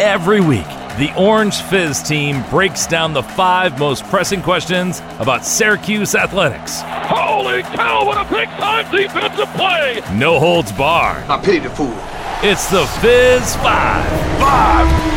Every week, the Orange Fizz team breaks down the five most pressing questions about Syracuse athletics. Holy cow, what a big time defensive play! No holds barred. I pity the fool. It's the Fizz Five. Five!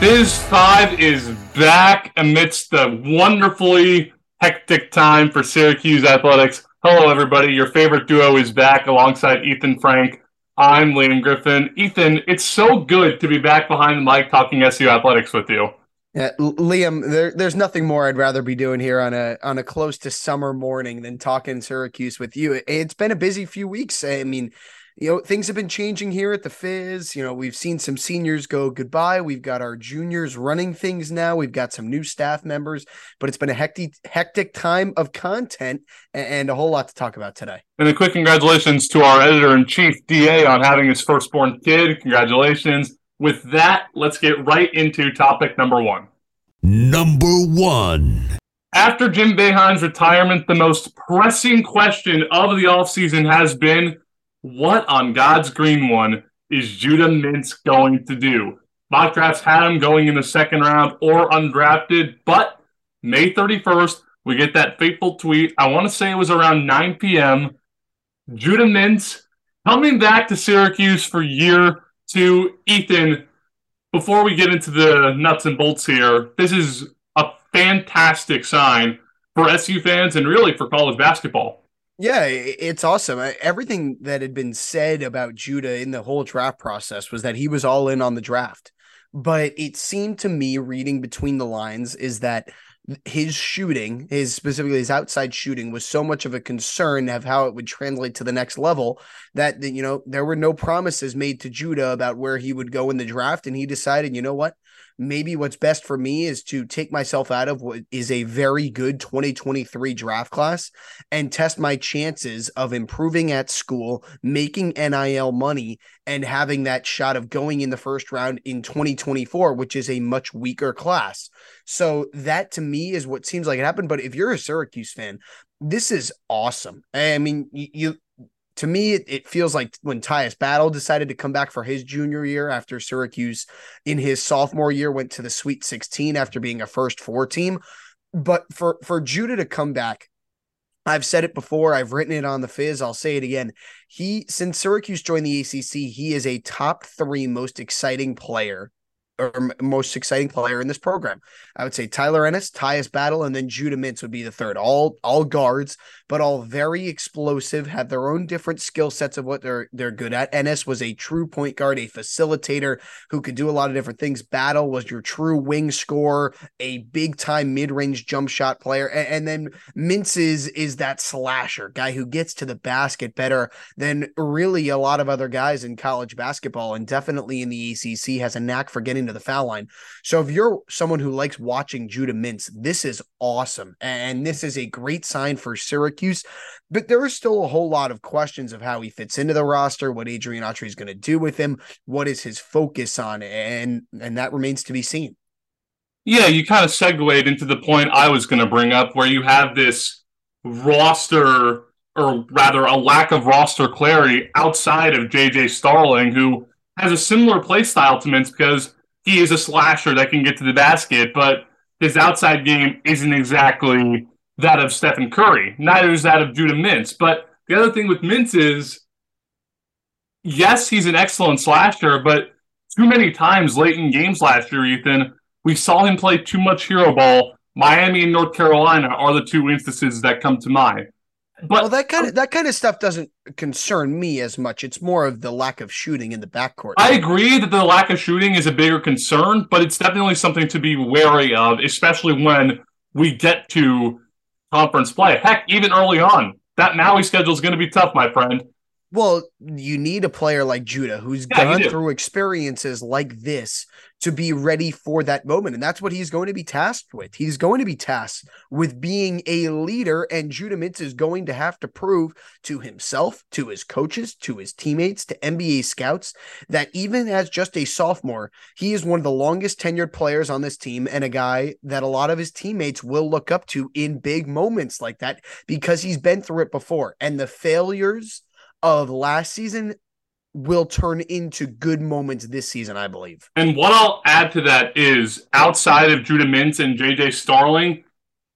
Fizz 5 is back amidst the wonderfully hectic time for Syracuse athletics. Hello, everybody. Your favorite duo is back alongside Ethan Frank. I'm Liam Griffin. Ethan, it's so good to be back behind the mic talking SU athletics with you. Yeah, Liam, there, there's nothing more I'd rather be doing here on a on a close to summer morning than talking Syracuse with you. It's been a busy few weeks. I mean, you know, things have been changing here at the Fizz. You know, we've seen some seniors go goodbye. We've got our juniors running things now. We've got some new staff members, but it's been a hectic, hectic time of content and a whole lot to talk about today. And a quick congratulations to our editor in chief, DA, on having his firstborn kid. Congratulations. With that, let's get right into topic number one. Number one. After Jim Boeheim's retirement, the most pressing question of the offseason has been what on God's green one is Judah Mintz going to do? Mock drafts had him going in the second round or undrafted, but May 31st, we get that fateful tweet. I want to say it was around 9 p.m. Judah Mintz coming back to Syracuse for year two. Ethan, before we get into the nuts and bolts here, this is a fantastic sign for SU fans and really for college basketball. Yeah, it's awesome. Everything that had been said about Judah in the whole draft process was that he was all in on the draft. But it seemed to me, reading between the lines, is that his shooting, his specifically his outside shooting, was so much of a concern of how it would translate to the next level that you know there were no promises made to Judah about where he would go in the draft, and he decided, you know what, maybe what's best for me is to take myself out of what is a very good 2023 draft class and test my chances of improving at school, making NIL money, and having that shot of going in the first round in 2024, which is a much weaker class. So that to me is what seems like it happened. But if you're a Syracuse fan, this is awesome. I mean, you to me, it, it, feels like when Tyus Battle decided to come back for his junior year after Syracuse in his sophomore year went to the Sweet 16 after being a first four team. But for for Judah to come back, I've said it before, I've written it on the Fizz, I'll say it again. He since Syracuse joined the ACC, he is a top 3 most exciting player or most exciting player in this program. I would say Tyler Ennis, Tyus Battle, and then Judah Mintz would be the third. All all guards, but all very explosive, have their own different skill sets of what they're they're good at. Ennis was a true point guard, a facilitator who could do a lot of different things. Battle was your true wing scorer, a big time mid range jump shot player, and, and then Mintz is that slasher guy who gets to the basket better than really a lot of other guys in college basketball, and definitely in the ACC has a knack for getting to the foul line. So if you're someone who likes watching Judah Mintz, this is awesome. And this is a great sign for Syracuse. But there is still a whole lot of questions of how he fits into the roster, what Adrian Autry is going to do with him, what is his focus on, and and that remains to be seen. Yeah, you kind of segued into the point I was going to bring up where you have this roster or rather a lack of roster clarity outside of JJ Starling, who has a similar play style to Mintz because he is a slasher that can get to the basket, but his outside game isn't exactly that of Stephen Curry. Neither is that of Judah Mintz. But the other thing with Mintz is, yes, he's an excellent slasher, but too many times late in games last year, Ethan, we saw him play too much hero ball. Miami and North Carolina are the two instances that come to mind. But well, that kind of um, that kind of stuff doesn't concern me as much. It's more of the lack of shooting in the backcourt. I agree that the lack of shooting is a bigger concern, but it's definitely something to be wary of, especially when we get to conference play. Heck, even early on, that Maui schedule is going to be tough, my friend. Well, you need a player like Judah who's Yeah, gone through experiences like this to be ready for that moment. And that's what he's going to be tasked with. He's going to be tasked with being a leader, and Judah Mintz is going to have to prove to himself, to his coaches, to his teammates, to NBA scouts that even as just a sophomore, he is one of the longest tenured players on this team and a guy that a lot of his teammates will look up to in big moments like that because he's been through it before. And the failures of last season will turn into good moments this season, I believe. And what I'll add to that is outside of Judah Mintz and JJ Starling,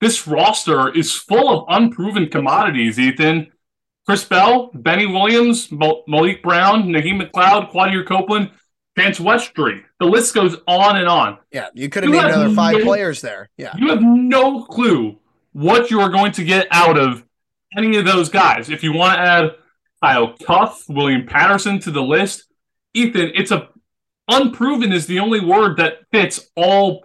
this roster is full of unproven commodities, Ethan. Chris Bell, Benny Williams, Mal- Malik Brown, Naheem McLeod, Quadir Copeland, Chance Westry. The list goes on and on. Yeah, you could have You named have another five no- players there. Yeah. You have no clue what you are going to get out of any of those guys. If you want to add Kyle Cuff, William Patterson to the list, Ethan, it's a unproven is the only word that fits all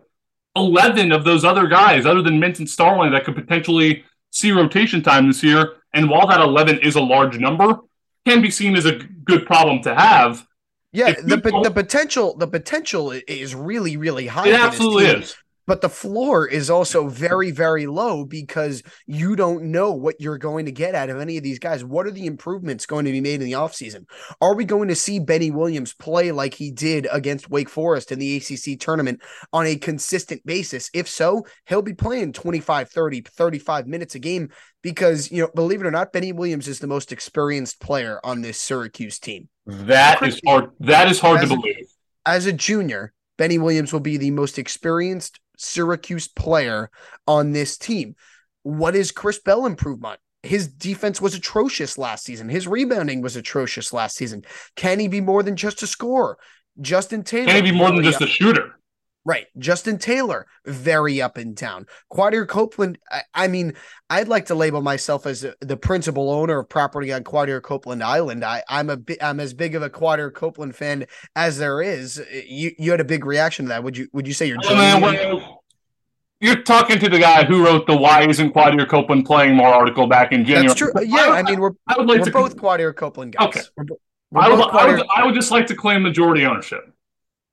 11 of those other guys, other than Minton Starling, that could potentially see rotation time this year. And while that 11 is a large number, can be seen as a good problem to have. Yeah, the you pot- don't- the potential the potential is really really high. It absolutely is. But the floor is also very, very low because you don't know what you're going to get out of any of these guys. What are the improvements going to be made in the offseason? Are we going to see Benny Williams play like he did against Wake Forest in the ACC tournament on a consistent basis? If so, he'll be playing 25, 30, 35 minutes a game because, you know, believe it or not, Benny Williams is the most experienced player on this Syracuse team. That is hard. That is hard to As a- believe. as a junior, Benny Williams will be the most experienced Syracuse player on this team. What is Chris Bell improvement? His defense was atrocious last season. His rebounding was atrocious last season. Can he be more than just a scorer? Justin Taylor. Can he be more than just a shooter? Right. Justin Taylor, very up and down. Quadir Copeland, I, I mean, I'd like to label myself as a- the principal owner of property on Quadir Copeland Island. I, I'm a I'm as big of a Quadir Copeland fan as there is. Uh, you you had a big reaction to that. Would you would you say you're Oh, man, well, you're talking to the guy who wrote the "Why isn't Quadir Copeland playing more?" article back in January. That's true. Uh, yeah, I mean we're I would like we're to. both Quadir Copeland guys. Okay. We're, we're I would, I, would, I would just like to claim majority ownership.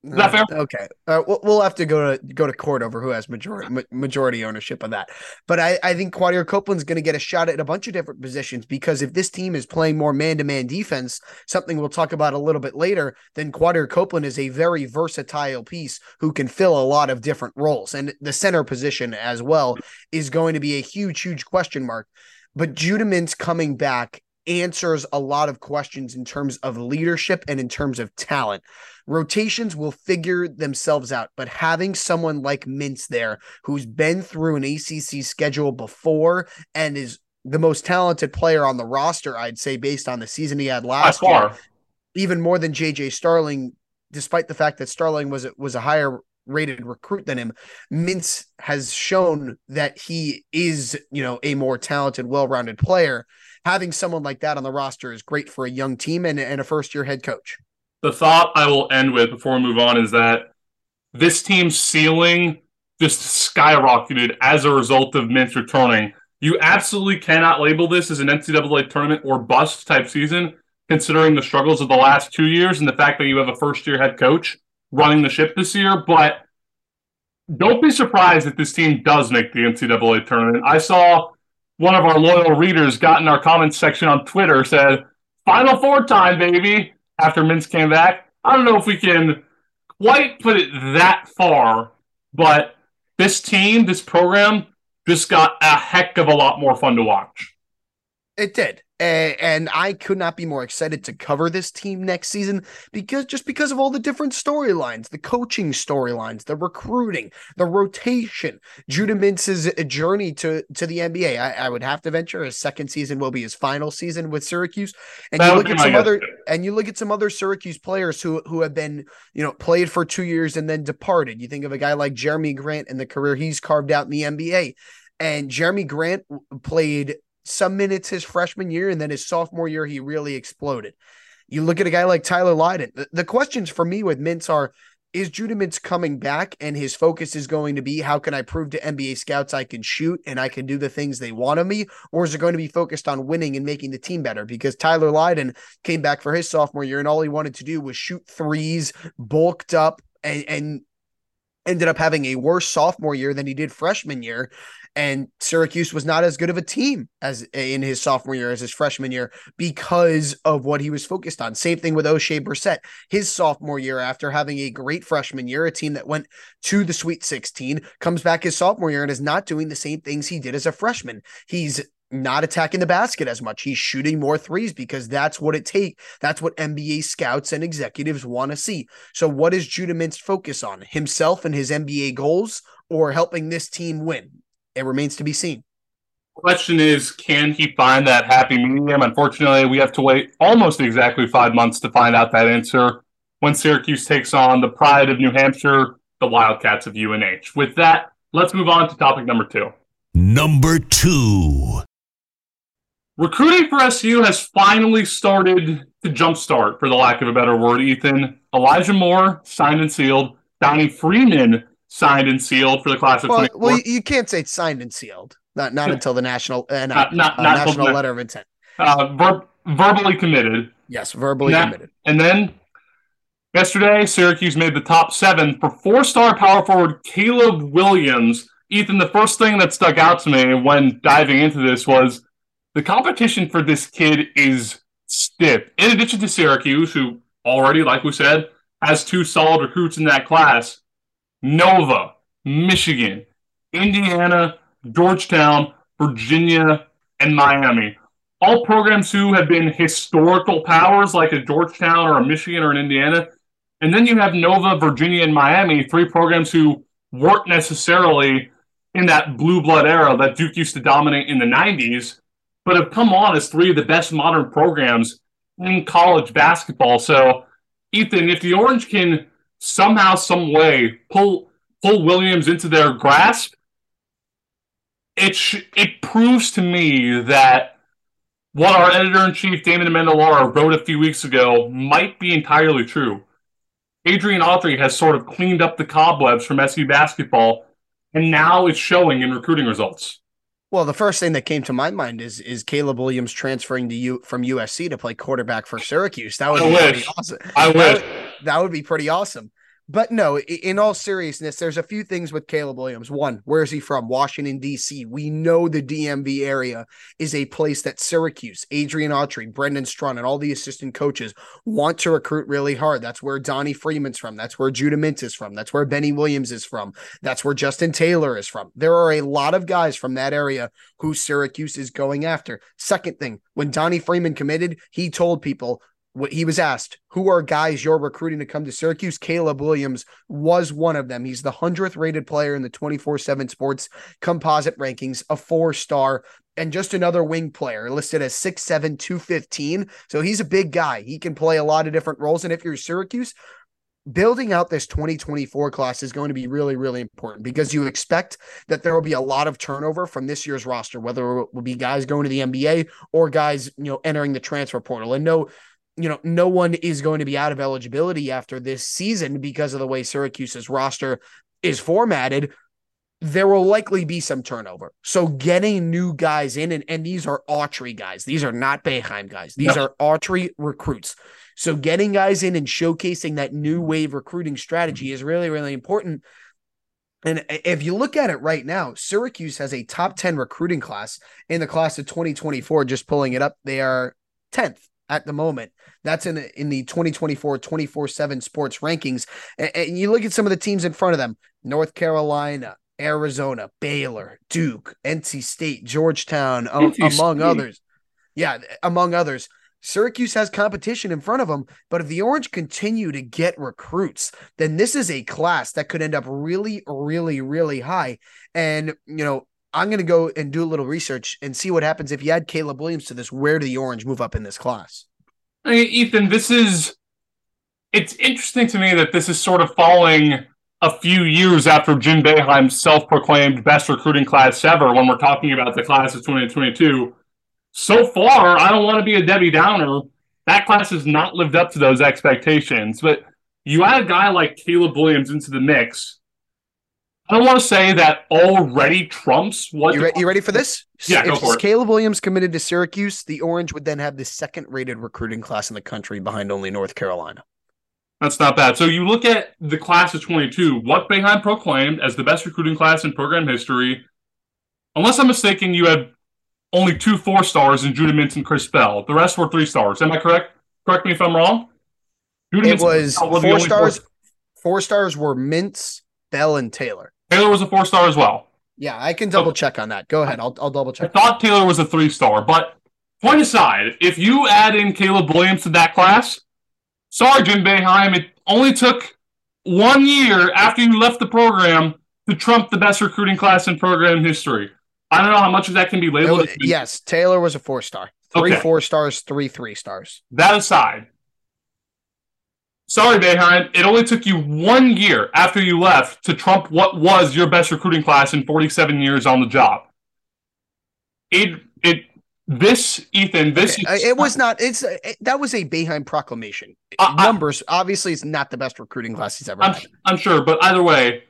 Is that fair? Okay, uh, we'll, have to go to go to court over who has majority ma- majority ownership of that. But I, I think Quadir Copeland's going to get a shot at a bunch of different positions because if this team is playing more man to man defense, something we'll talk about a little bit later, then Quadir Copeland is a very versatile piece who can fill a lot of different roles, and the center position as well is going to be a huge, huge question mark. But Judah Mintz coming back answers a lot of questions in terms of leadership and in terms of talent rotations will figure themselves out, but having someone like Mintz there who's been through an ACC schedule before and is the most talented player on the roster, I'd say, based on the season he had last year, even more than JJ Starling, despite the fact that Starling was a, was a higher rated recruit than him. Mintz has shown that he is, you know, a more talented, well-rounded player. Having someone like that on the roster is great for a young team and, and a first-year head coach. The thought I will end with before we move on is that this team's ceiling just skyrocketed as a result of Mintz returning. You absolutely cannot label this as an NCAA tournament or bust type season, considering the struggles of the last two years and the fact that you have a first year head coach running the ship this year. But don't be surprised if this team does make the NCAA tournament. I saw one of our loyal readers got in our comments section on Twitter said, Final Four time, baby, after Mintz came back. I don't know if we can quite put it that far, but this team, this program, just got a heck of a lot more fun to watch. It did. And I could not be more excited to cover this team next season because just because of all the different storylines, the coaching storylines, the recruiting, the rotation, Judah Mintz's journey to, to the NBA. I, I would have to venture his second season will be his final season with Syracuse. And That you look at some other and you look at some other Syracuse players who who have been, you know, played for two years and then departed. You think of a guy like Jeremy Grant and the career he's carved out in the NBA. And Jeremy Grant played some minutes his freshman year, and then his sophomore year, he really exploded. You look at a guy like Tyler Lydon. The, the questions for me with Mintz are is Judah Mintz coming back and his focus is going to be how can I prove to NBA scouts I can shoot and I can do the things they want of me? Or is it going to be focused on winning and making the team better? Because Tyler Lydon came back for his sophomore year and all he wanted to do was shoot threes, bulked up, and, and ended up having a worse sophomore year than he did freshman year. And Syracuse was not as good of a team as in his sophomore year as his freshman year because of what he was focused on. Same thing with Oshae Brissett. His sophomore year, after having a great freshman year, a team that went to the Sweet 16, comes back his sophomore year and is not doing the same things he did as a freshman. He's not attacking the basket as much. He's shooting more threes because that's what it take. That's what NBA scouts and executives want to see. So what is Judah Mintz focus on? Himself and his NBA goals or helping this team win? It remains to be seen. Question is, can he find that happy medium? Unfortunately, we have to wait almost exactly five months to find out that answer when Syracuse takes on the pride of New Hampshire, the Wildcats of UNH. With that, let's move on to topic number two. Number two. Recruiting for SU has finally started to jumpstart, for the lack of a better word, Ethan. Elijah Moore signed and sealed. Donnie Freeman signed and sealed for the class of well, well, you can't say signed and sealed. Not not until the national uh, not, not, uh, not national letter of intent. Uh, ver- verbally committed. Yes, verbally committed. And then yesterday, Syracuse made the top seven for four-star power forward Caleb Williams. Ethan, the first thing that stuck out to me when diving into this was the competition for this kid is stiff. In addition to Syracuse, who already, like we said, has two solid recruits in that class, Nova, Michigan, Indiana, Georgetown, Virginia, and Miami. All programs who have been historical powers like a Georgetown or a Michigan or an Indiana. And then you have Nova, Virginia, and Miami, three programs who weren't necessarily in that blue blood era that Duke used to dominate in the 90s, but have come on as three of the best modern programs in college basketball. So, Ethan, if the Orange can somehow, some way pull pull Williams into their grasp, it sh- it proves to me that what our editor in chief Damon Amendolara wrote a few weeks ago might be entirely true. Adrian Autry has sort of cleaned up the cobwebs from SU basketball, and now it's showing in recruiting results. Well, the first thing that came to my mind is is Caleb Williams transferring to you from USC to play quarterback for Syracuse. That would I be wish. awesome. I wish that would be pretty awesome. But no, in all seriousness, there's a few things with Caleb Williams. One, where is he from? Washington, D.C. We know the DMV area is a place that Syracuse, Adrian Autry, Brendan Strun, and all the assistant coaches want to recruit really hard. That's where Donnie Freeman's from. That's where Judah Mintz is from. That's where Benny Williams is from. That's where Justin Taylor is from. There are a lot of guys from that area who Syracuse is going after. Second thing, when Donnie Freeman committed, he told people, he was asked, who are guys you're recruiting to come to Syracuse? Caleb Williams was one of them. He's the 100th rated player in the 24 7 sports composite rankings, a four star, and just another wing player listed as 6'7, 215. So he's a big guy. He can play a lot of different roles. And if you're Syracuse, building out this 2024 class is going to be really, really important because you expect that there will be a lot of turnover from this year's roster, whether it will be guys going to the NBA or guys, you know, entering the transfer portal. And no, you know, no one is going to be out of eligibility after this season because of the way Syracuse's roster is formatted. There will likely be some turnover. So getting new guys in, and, and these are Autry guys. These are not Boeheim guys. These no. are Autry recruits. So getting guys in and showcasing that new wave recruiting strategy is really, really important. And if you look at it right now, Syracuse has a top 10 recruiting class in the class of 2024. Just pulling it up, they are 10th at the moment. That's in the, in the 2024 24 7 sports rankings. And, and, you look at some of the teams in front of them North Carolina, Arizona, Baylor, Duke, NC State, Georgetown, um, NC among State. others. Yeah, among others. Syracuse has competition in front of them, but if the Orange continue to get recruits, then this is a class that could end up really, really, really high. And, you know, I'm going to go and do a little research and see what happens if you add Caleb Williams to this. Where do the Orange move up in this class? I mean, Ethan, this is. It's interesting to me that this is sort of falling a few years after Jim Boeheim's self proclaimed best recruiting class ever when we're talking about the class of 2022. So far, I don't want to be a Debbie Downer. That class has not lived up to those expectations. But you add a guy like Caleb Williams into the mix. I don't want to say that already trumps what You, re- you ready for this? Yeah, go if for it. Caleb Williams committed to Syracuse, the Orange would then have the second rated recruiting class in the country behind only North Carolina. That's not bad. So you look at the class of 22, what Boeheim proclaimed as the best recruiting class in program history. Unless I'm mistaken, you had only two four stars in Judah Mintz and Chris Bell. The rest were three stars. Am I correct? Correct me if I'm wrong. Judah It Mintz was Bell were the four stars. Four stars were Mintz, Bell, and Taylor. Taylor was a four star as well. Yeah, I can double check on that. Go ahead. I'll, I'll double check. I thought Taylor was a three star, but point aside, if you add in Caleb Williams to that class, sorry, Jim Boeheim, it only took one year after you left the program to trump the best recruiting class in program history. I don't know how much of that can be labeled. was- yes, Taylor was a four star. Three Okay. four stars, three three stars. That aside, sorry, Boeheim, it only took you one year after you left to trump what was your best recruiting class in 47 years on the job. It, it, this, Ethan, this Okay, uh, It was not. It's it, that was a Boeheim proclamation. I- I- Numbers obviously it's not the best recruiting class he's ever I'm, had. I'm sure, but either way,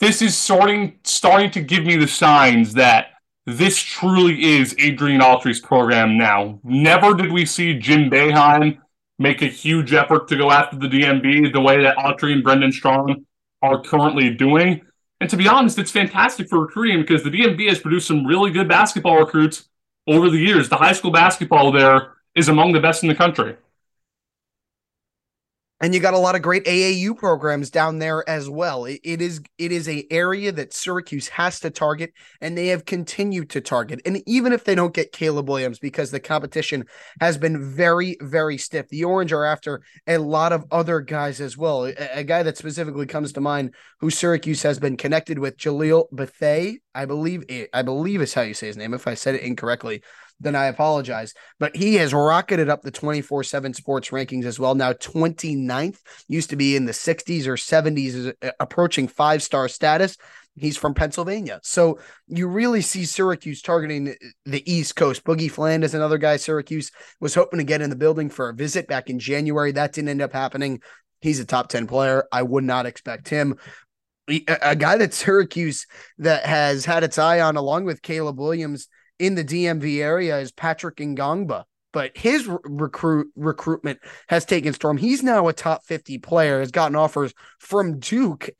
this is starting starting to give me the signs that this truly is Adrian Autry's program now. Never did we see Jim Boeheim make a huge effort to go after the DMV the way that Autry and Brendan Strong are currently doing. And to be honest, it's fantastic for recruiting because the DMV has produced some really good basketball recruits over the years. The high school basketball there is among the best in the country. And you got a lot of great AAU programs down there as well. It, it is it is a area that Syracuse has to target, and they have continued to target. And even if they don't get Caleb Williams, because the competition has been very very stiff, the Orange are after a lot of other guys as well. A, a guy that specifically comes to mind, who Syracuse has been connected with, Jalil Bethea, I believe it, I believe is how you say his name. If I said it incorrectly, then I apologize. But he has rocketed up the 24 7 sports rankings as well. Now 29th, used to be in the 60s or 70s, is uh, approaching five star status. He's from Pennsylvania. So you really see Syracuse targeting the East Coast. Boogie Fland is another guy Syracuse was hoping to get in the building for a visit back in January. That didn't end up happening. He's a top 10 player. I would not expect him. A guy that Syracuse that has had its eye on, along with Caleb Williams, in the DMV area is Patrick Ngongba, but his recruit recruitment has taken storm. He's now a top 50 player, has gotten offers from Duke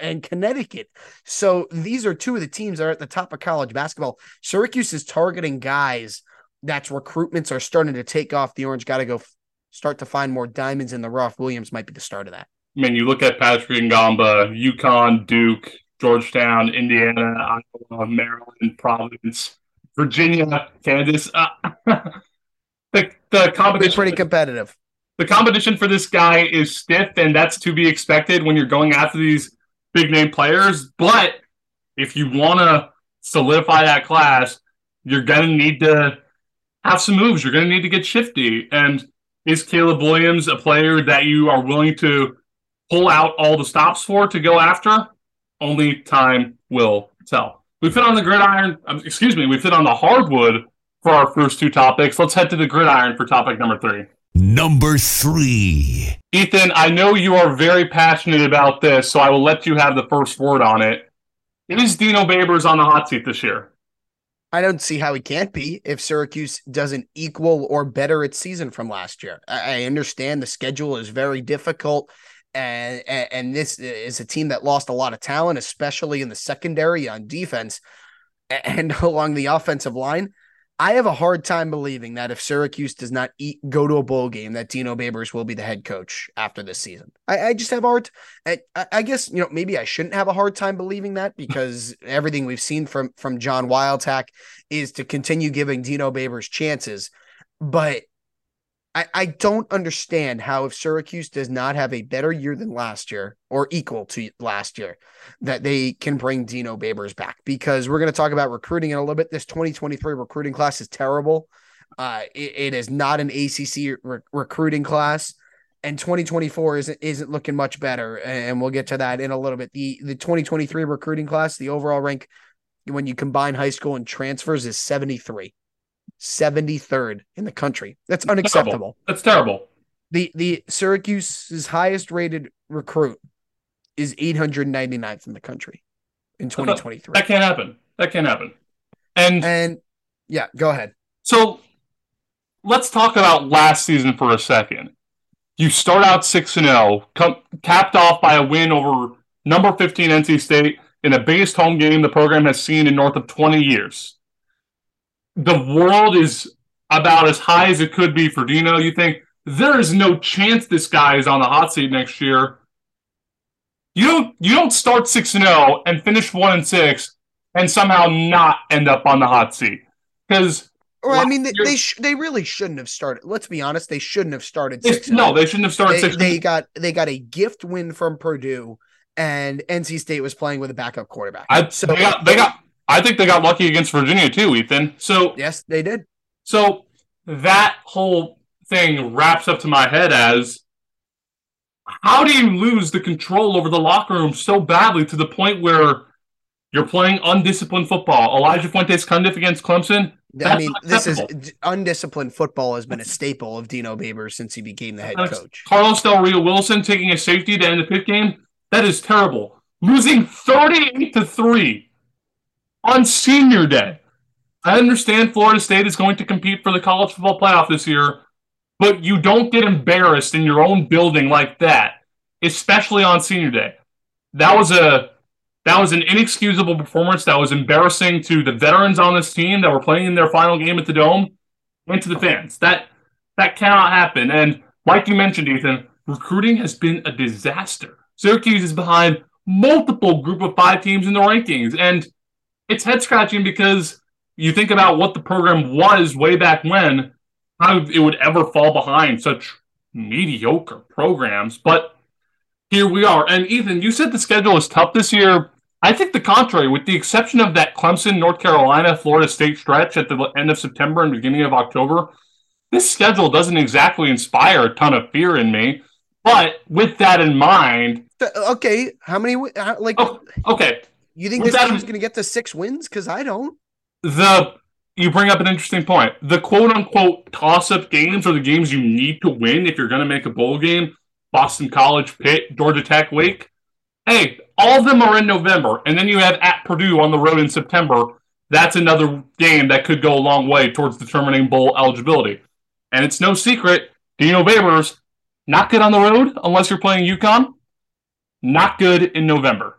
and Connecticut. So these are two of the teams that are at the top of college basketball. Syracuse is targeting guys that's recruitments are starting to take off. The Orange got to go start to find more diamonds in the rough. Williams might be the start of that. I mean, you look at Patrick Ngongba, UConn, Duke, Georgetown, Indiana, Iowa, Maryland, Providence, Virginia, Kansas. Uh, the the competition pretty competitive. the competition for this guy is stiff, and that's to be expected when you're going after these big name players. But if you want to solidify that class, you're going to need to have some moves. You're going to need to get shifty. And is Caleb Williams a player that you are willing to pull out all the stops for to go after? Only time will tell. We fit on the gridiron. um, Excuse me. We fit on the hardwood for our first two topics. Let's head to the gridiron for topic number three. Number three. Ethan, I know you are very passionate about this, so I will let you have the first word on it. Is Dino Babers on the hot seat this year? I don't see how he can't be if Syracuse doesn't equal or better its season from last year. I I understand the schedule is very difficult, and, and and this is a team that lost a lot of talent, especially in the secondary on defense and along the offensive line. I have a hard time believing that if Syracuse does not eat, go to a bowl game, that Dino Babers will be the head coach after this season. I, I just have a hard. I, I I guess you know maybe I shouldn't have a hard time believing that because everything we've seen from from John Wildhack is to continue giving Dino Babers chances, but I, I don't understand how if Syracuse does not have a better year than last year or equal to last year, that they can bring Dino Babers back because we're going to talk about recruiting in a little bit. This 2023 recruiting class is terrible. Uh, it, it is not an ACC re- recruiting class, and 2024 isn't isn't looking much better. And we'll get to that in a little bit. the The 2023 recruiting class, the overall rank when you combine high school and transfers is 73. 73rd in the country. That's unacceptable. That's terrible. The the Syracuse's highest rated recruit is 899th in the country in 2023. That can't happen. That can't happen. And And yeah, go ahead. so let's talk about last season for a second. You start out 6 and 0, come capped off by a win over number 15 NC State in the biggest home game the program has seen in north of 20 years. The world is about as high as it could be for Dino. You think there is no chance this guy is on the hot seat next year. You don't you don't start 6 and 0 and finish 1 and 6 and somehow not end up on the hot seat. Cuz Well, I mean, they they, sh- they really shouldn't have started. Let's be honest, they shouldn't have started. Six oh. no, they shouldn't have started they, six. they got they got a gift win from Purdue, and NC State was playing with a backup quarterback. I, so they got, they got. I think they got lucky against Virginia too, Ethan. So, yes, they did. so that whole thing wraps up to my head as how do you lose the control over the locker room so badly to the point where you're playing undisciplined football? Elijah Fuentes Cundiff against Clemson. I mean, this is undisciplined football has been a staple of Dino Babers since he became the head That's- coach. Carlos Del Rio Wilson taking a safety to end the Pitt game. That is terrible. Losing 38 to 3 on senior day. I understand Florida State is going to compete for the college football playoff this year, but you don't get embarrassed in your own building like that, especially on senior day. That was a that was an inexcusable performance. That was embarrassing to the veterans on this team that were playing in their final game at the dome and to the fans. That that cannot happen. And like you mentioned, Ethan, recruiting has been a disaster. Syracuse is behind multiple group of five teams in the rankings. And it's head scratching because you think about what the program was way back when, how it would ever fall behind such mediocre programs. But here we are. And Ethan, you said the schedule is tough this year. I think the contrary, with the exception of that Clemson, North Carolina, Florida State stretch at the end of September and beginning of October, this schedule doesn't exactly inspire a ton of fear in me. But with that in mind, Okay, how many? Like, oh, okay, you think this team's going to get to six wins? Because I don't. the you bring up an interesting point. The quote unquote toss up games are the games you need to win if you're going to make a bowl game. Boston College, Pitt, Georgia Tech, Wake. Hey, all of them are in November, and then you have at Purdue on the road in September. That's another game that could go a long way towards determining bowl eligibility. And it's no secret, Dino Babers not good on the road unless you're playing UConn. Not good in November.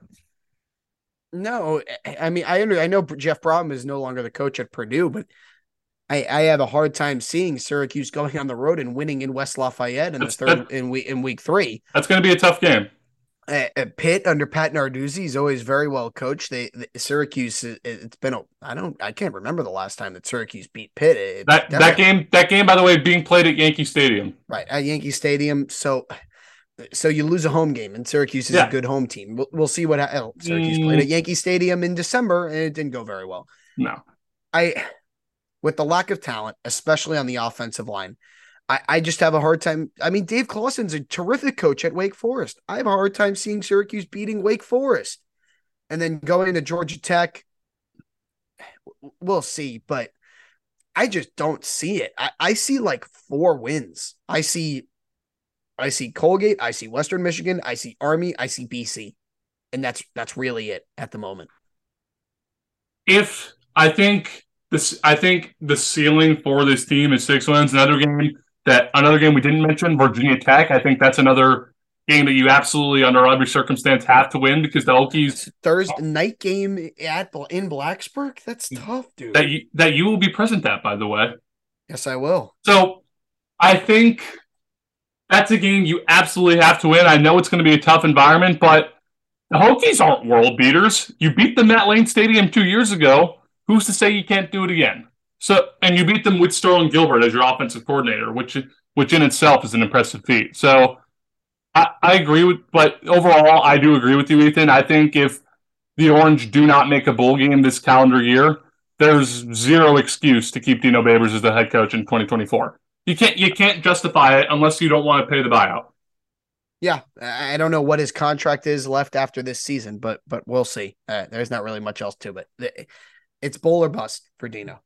No, I- mean, I under, I know Jeff Brohm is no longer the coach at Purdue, but I, I have a hard time seeing Syracuse going on the road and winning in West Lafayette in the That's- third in week in week three. That's going to be a tough game. Uh, uh, Pitt under Pat Narduzzi is always very well coached. They the, Syracuse, it, it's been a I don't I can't remember the last time that Syracuse beat Pitt. It's That that game that game by the way being played at Yankee Stadium. right at Yankee Stadium. So, so you lose a home game, and Syracuse is Yeah. a good home team. We'll, we'll see what ha- oh, Syracuse Mm. played at Yankee Stadium in December, and it didn't go very well. No. I, with the lack of talent, especially on the offensive line, I, I just have a hard time. I mean, Dave Clawson's a terrific coach at Wake Forest. I have a hard time seeing Syracuse beating Wake Forest, and then going to Georgia Tech. We'll see, but I just don't see it. I, I see like four wins. I see, I see Colgate. I see Western Michigan. I see Army. I see BC, and that's that's really it at the moment. If I think this I think the ceiling for this team is six wins. Another game that another game we didn't mention, Virginia Tech. I think that's another game that you absolutely under every circumstance have to win because the Hokies It's Thursday night game at in Blacksburg. That's mm-hmm. tough, dude. that you that you will be present at, by the way. yes, I will. So I think that's a game you absolutely have to win. I know it's going to be a tough environment, but the Hokies aren't world beaters. You beat them at Lane Stadium two years ago. Who's to say you can't do it again? So, and you beat them with Sterling Gilbert as your offensive coordinator, which which in itself is an impressive feat. So, I, I agree with, but overall, I do agree with you, Ethan. I think if the Orange do not make a bowl game this calendar year, there's zero excuse to keep Dino Babers as the head coach in 2024. You can't you can't justify it unless you don't want to pay the buyout. Yeah, I I don't know what his contract is left after this season, but but we'll see. Uh, there's not really much else to it. It's bowl or bust for Dino.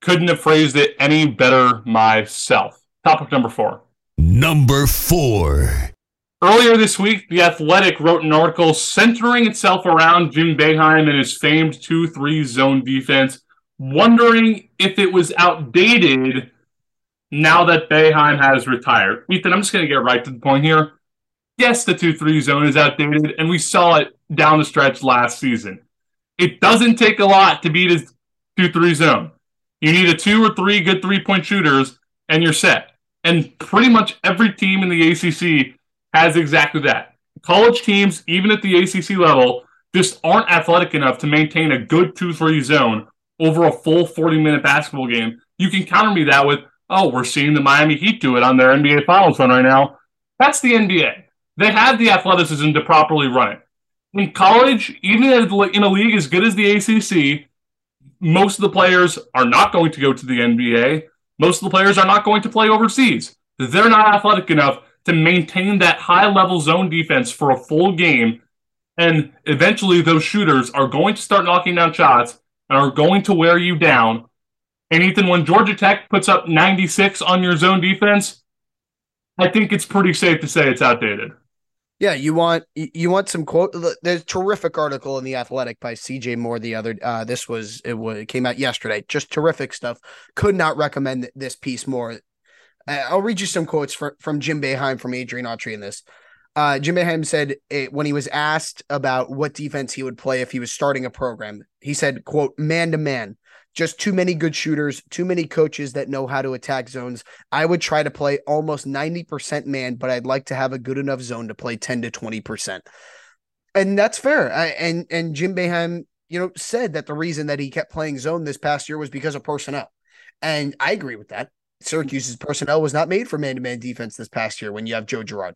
Couldn't have phrased it any better myself. Topic number four. Number four. Earlier this week, The Athletic wrote an article centering itself around Jim Boeheim and his famed 2 3 zone defense, wondering if it was outdated now that Boeheim has retired. Ethan, I'm just going to get right to the point here. Yes, the 2 3 zone is outdated, and we saw it down the stretch last season. It doesn't take a lot to beat a 2 3 zone. You need a two or three good three point shooters, and you're set. And pretty much every team in the ACC has exactly that. College teams, even at the ACC level, just aren't athletic enough to maintain a good 2 3 zone over a full 40 minute basketball game. You can counter me that with, oh, we're seeing the Miami Heat do it on their NBA Finals run right now. That's the NBA. They have the athleticism to properly run it. In college, even in a league as good as the ACC, most of the players are not going to go to the NBA. Most of the players are not going to play overseas. They're not athletic enough to maintain that high level zone defense for a full game. And eventually, those shooters are going to start knocking down shots and are going to wear you down. And Ethan, when Georgia Tech puts up 96 on your zone defense, I think it's pretty safe to say it's outdated. Yeah, you want you want some quote. There's a terrific article in the Athletic by C.J. Moore. The other, uh, this was it, was it came out yesterday. Just terrific stuff. Could not recommend this piece more. Uh, I'll read you some quotes for, from Jim Boeheim from Adrian Autry in this. Uh, Jim Boeheim said it, when he was asked about what defense he would play if he was starting a program, he said, "quote man to man." Just too many good shooters, too many coaches that know how to attack zones. I would try to play almost 90% man, but I'd like to have a good enough zone to play 10 to 20%. And that's fair. I, and and Jim Boeheim, you know, said that the reason that he kept playing zone this past year was because of personnel. And I agree with that. Syracuse's personnel was not made for man-to-man defense this past year when you have Joe Girard.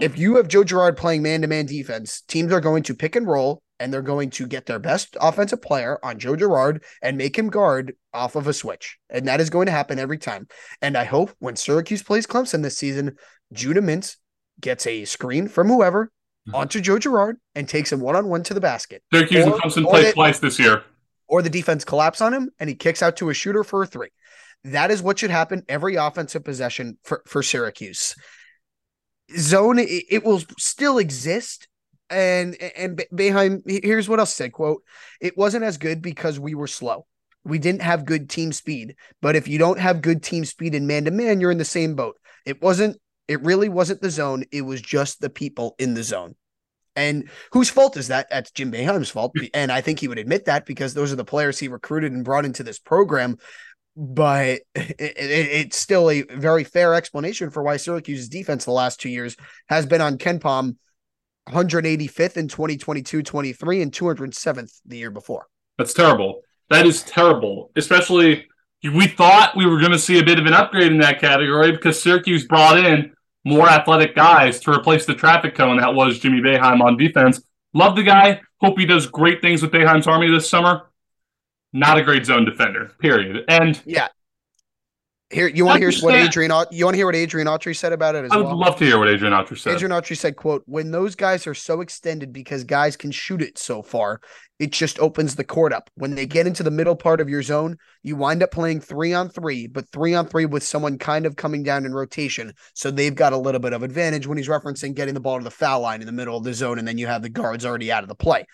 If you have Joe Girard playing man-to-man defense, teams are going to pick and roll and they're going to get their best offensive player on Joe Girard and make him guard off of a switch. And that is going to happen every time. And I hope when Syracuse plays Clemson this season, Judah Mintz gets a screen from whoever mm-hmm. onto Joe Girard and takes him one-on-one to the basket. Syracuse or, and Clemson play twice this year. Or the defense collapse on him and he kicks out to a shooter for a three. That is what should happen every offensive possession for, for Syracuse. Zone, it, it will still exist. And and behind here's what else said quote, it wasn't as good because we were slow. We didn't have good team speed. But if you don't have good team speed in man to man, you're in the same boat. It wasn't, it really wasn't the zone. It was just the people in the zone. And whose fault is that? That's Jim Boeheim's fault. And I think he would admit that because those are the players he recruited and brought into this program but it, it, it's still a very fair explanation for why Syracuse's defense the last two years has been on KenPom 185th in 2022 23 and 207th the year before. That's terrible. That is terrible. Especially, we thought we were going to see a bit of an upgrade in that category because Syracuse brought in more athletic guys to replace the traffic cone that was Jimmy Boeheim on defense. Love the guy. Hope he does great things with Boeheim's Army this summer not a great zone defender. Period. And yeah, here you want to hear what Adrian you want to hear what Adrian Autry said about it as well. I would well? love to hear what Adrian Autry said. Adrian Autry said, "quote When those guys are so extended because guys can shoot it so far, it just opens the court up. When they get into the middle part of your zone, you wind up playing three on three, but three on three with someone kind of coming down in rotation, so they've got a little bit of advantage when he's referencing getting the ball to the foul line in the middle of the zone, and then you have the guards already out of the play.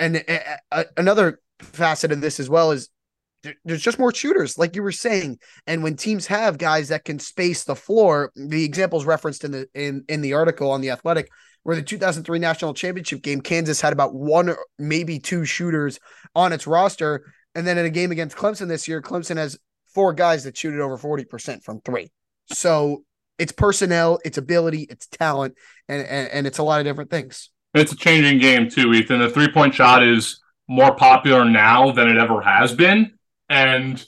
And uh, uh, another facet of this as well is there's just more shooters, like you were saying. And when teams have guys that can space the floor, the examples referenced in the in in the article on the Athletic, where the 2003 national championship game, Kansas had about one or maybe two shooters on its roster, and then in a game against Clemson this year, Clemson has four guys that shoot it over 40% from three. So it's personnel, it's ability, it's talent, and and, and it's a lot of different things. It's a changing game too, Ethan. The three point shot is more popular now than it ever has been. And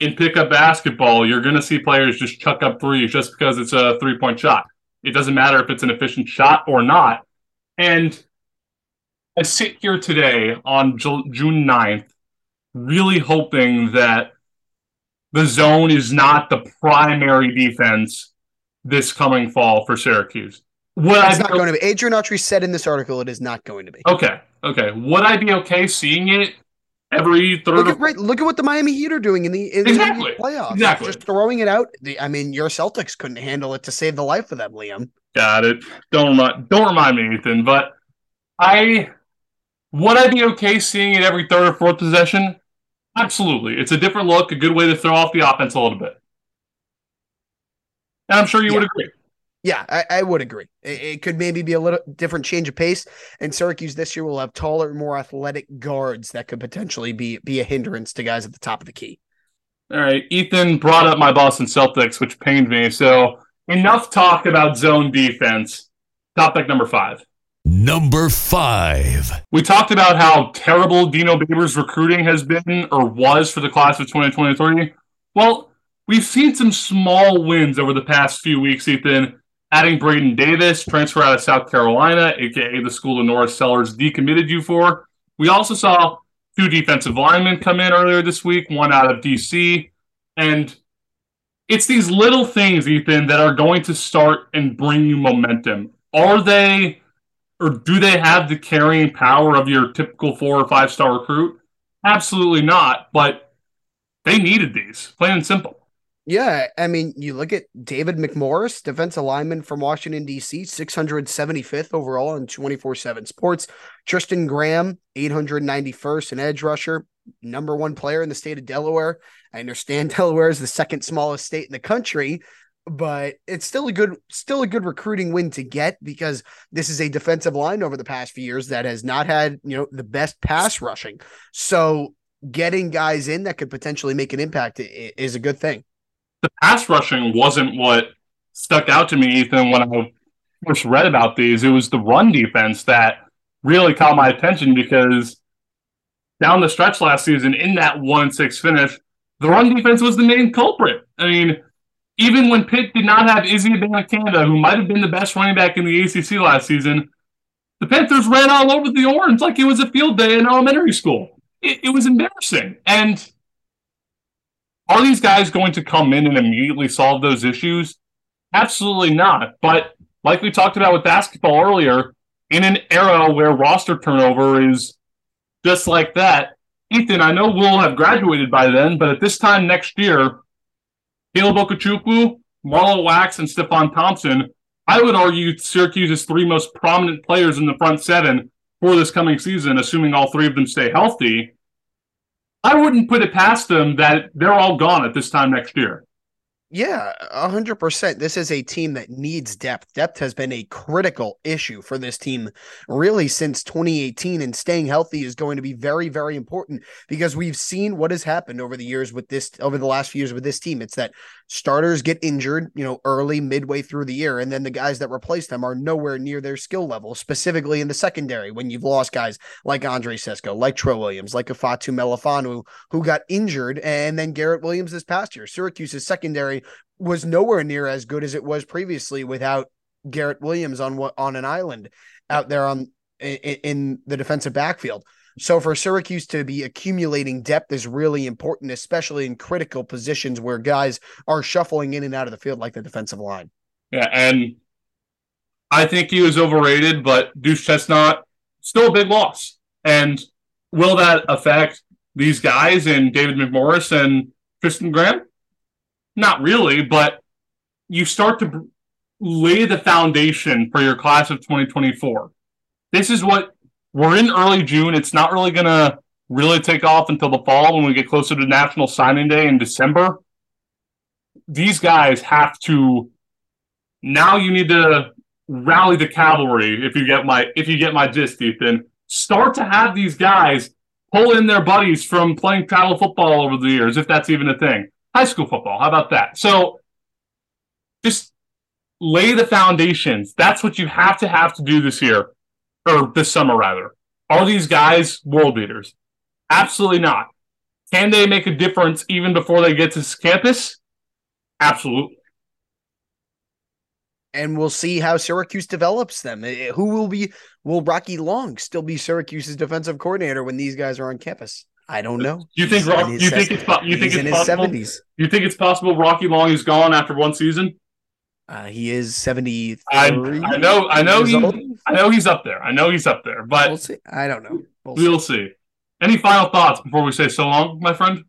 in pickup basketball, you're going to see players just chuck up threes just because it's a three point shot. It doesn't matter if it's an efficient shot or not. And I sit here today on June 9th, really hoping that the zone is not the primary defense this coming fall for Syracuse. Would it's I not going to be. Adrian Autry said in this article it is not going to be. Okay. Okay. Would I be okay seeing it every third. Look or at right. Look at what the Miami Heat are doing in the, in the Exactly. playoffs. Exactly. Just throwing it out. The, I mean, your Celtics couldn't handle it to save the life of them, Liam. Got it. Don't remind, don't remind me, Ethan. But I would I be okay seeing it every third or fourth possession? Absolutely. It's a different look, a good way to throw off the offense a little bit. And I'm sure you would agree. Yeah, I, I would agree. It, it could maybe be a little different change of pace. And Syracuse this year will have taller, more athletic guards that could potentially be be a hindrance to guys at the top of the key. All right. Ethan brought up my Boston Celtics, which pained me. So enough talk about zone defense. Topic number five. Number five. We talked about how terrible Dino Babers recruiting has been or was for the class of 2023. Well, we've seen some small wins over the past few weeks, Ethan. Adding Braden Davis, transfer out of South Carolina, aka the school LaNorris Sellers decommitted you for. We also saw two defensive linemen come in earlier this week, one out of DC. And it's these little things, Ethan, that are going to start and bring you momentum. Are they or do they have the carrying power of your typical four or five star recruit? Absolutely not. But they needed these, plain and simple. Yeah, I mean, you look at David McMorris, defensive lineman from Washington, D.C., 675th overall on 24 7 sports. Tristan Graham, 891st, an edge rusher, number one player in the state of Delaware. I understand Delaware is the second smallest state in the country, but it's still a good, still a good recruiting win to get because this is a defensive line over the past few years that has not had, you know, the best pass rushing. So getting guys in that could potentially make an impact is a good thing. The pass rushing wasn't what stuck out to me, Ethan, when I first read about these. It was the run defense that really caught my attention because down the stretch last season in that 1 6 finish, the run defense was the main culprit. I mean, even when Pitt did not have Izzy Abanikanda, who might have been the best running back in the ACC last season, the Panthers ran all over the orange like it was a field day in elementary school. It, it was embarrassing. And are these guys going to come in and immediately solve those issues? Absolutely not. But like we talked about with basketball earlier, in an era where roster turnover is just like that, Ethan, I know we'll have graduated by then, but at this time next year, Caleb Okechukwu, Marlowe Wax, and Stefon Thompson, I would argue Syracuse's three most prominent players in the front seven for this coming season, assuming all three of them stay healthy. I wouldn't put it past them that they're all gone at this time next year. Yeah, a hundred percent. This is a team that needs depth. Depth has been a critical issue for this team really since 2018, and staying healthy is going to be very, very important because we've seen what has happened over the years with this, over the last few years with this team. It's that starters get injured, you know, early, midway through the year, and then the guys that replace them are nowhere near their skill level, specifically in the secondary when you've lost guys like Andre Cisco, like Trill Williams, like Ifeatu Melifonwu, who got injured, and then Garrett Williams this past year. Syracuse's secondary was nowhere near as good as it was previously without Garrett Williams on what on an island out there on in, in the defensive backfield. So for Syracuse to be accumulating depth is really important, especially in critical positions where guys are shuffling in and out of the field like the defensive line. Yeah, and I think he was overrated, but Deuce Chestnut still a big loss. And will that affect these guys and David McMorris and Tristan Graham? Not really, but you start to lay the foundation for your class of 2024. This is what we're in early June. It's not really going to really take off until the fall when we get closer to National Signing Day in December. These guys have to now you need to rally the cavalry if you get my if you get my gist, Ethan. Start to have these guys pull in their buddies from playing travel football over the years, if that's even a thing. High school football, how about that? So just lay the foundations. That's what you have to have to do this year, or this summer rather. Are these guys world beaters? Absolutely not. Can they make a difference even before they get to campus? Absolutely. And we'll see how Syracuse develops them. Who will be will Rocky Long still be Syracuse's defensive coordinator when these guys are on campus? I don't know. You think Rock, you think it's po- you think it's in his possible? seventies. You think it's possible Rocky Long is gone after one season? Uh, he is seventy I. I know I know he, I know he's up there. I know he's up there, but We'll see. I don't know. We'll we'll see. Any final thoughts before we say so long, my friend?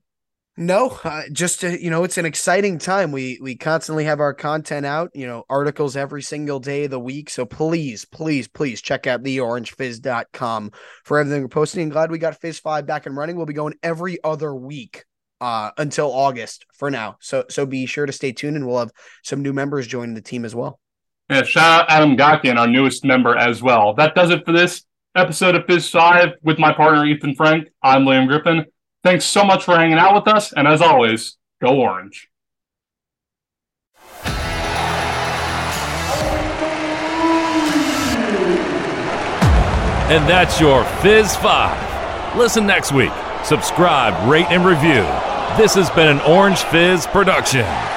No, uh, just to, you know, it's an exciting time. We we constantly have our content out, you know, articles every single day of the week. So please, please, please check out theorangefizz.com for everything we're posting. Glad we got Fizz 5 back and running. We'll be going every other week uh until August for now. So so be sure to stay tuned and we'll have some new members joining the team as well. Yeah, shout out Adam Gakian, our newest member as well. That does it for this episode of Fizz 5 with my partner Ethan Frank. I'm Liam Griffin. Thanks so much for hanging out with us. And as always, go orange. And that's your Fizz 5. Listen next week. Subscribe, rate, and review. This has been an Orange Fizz production.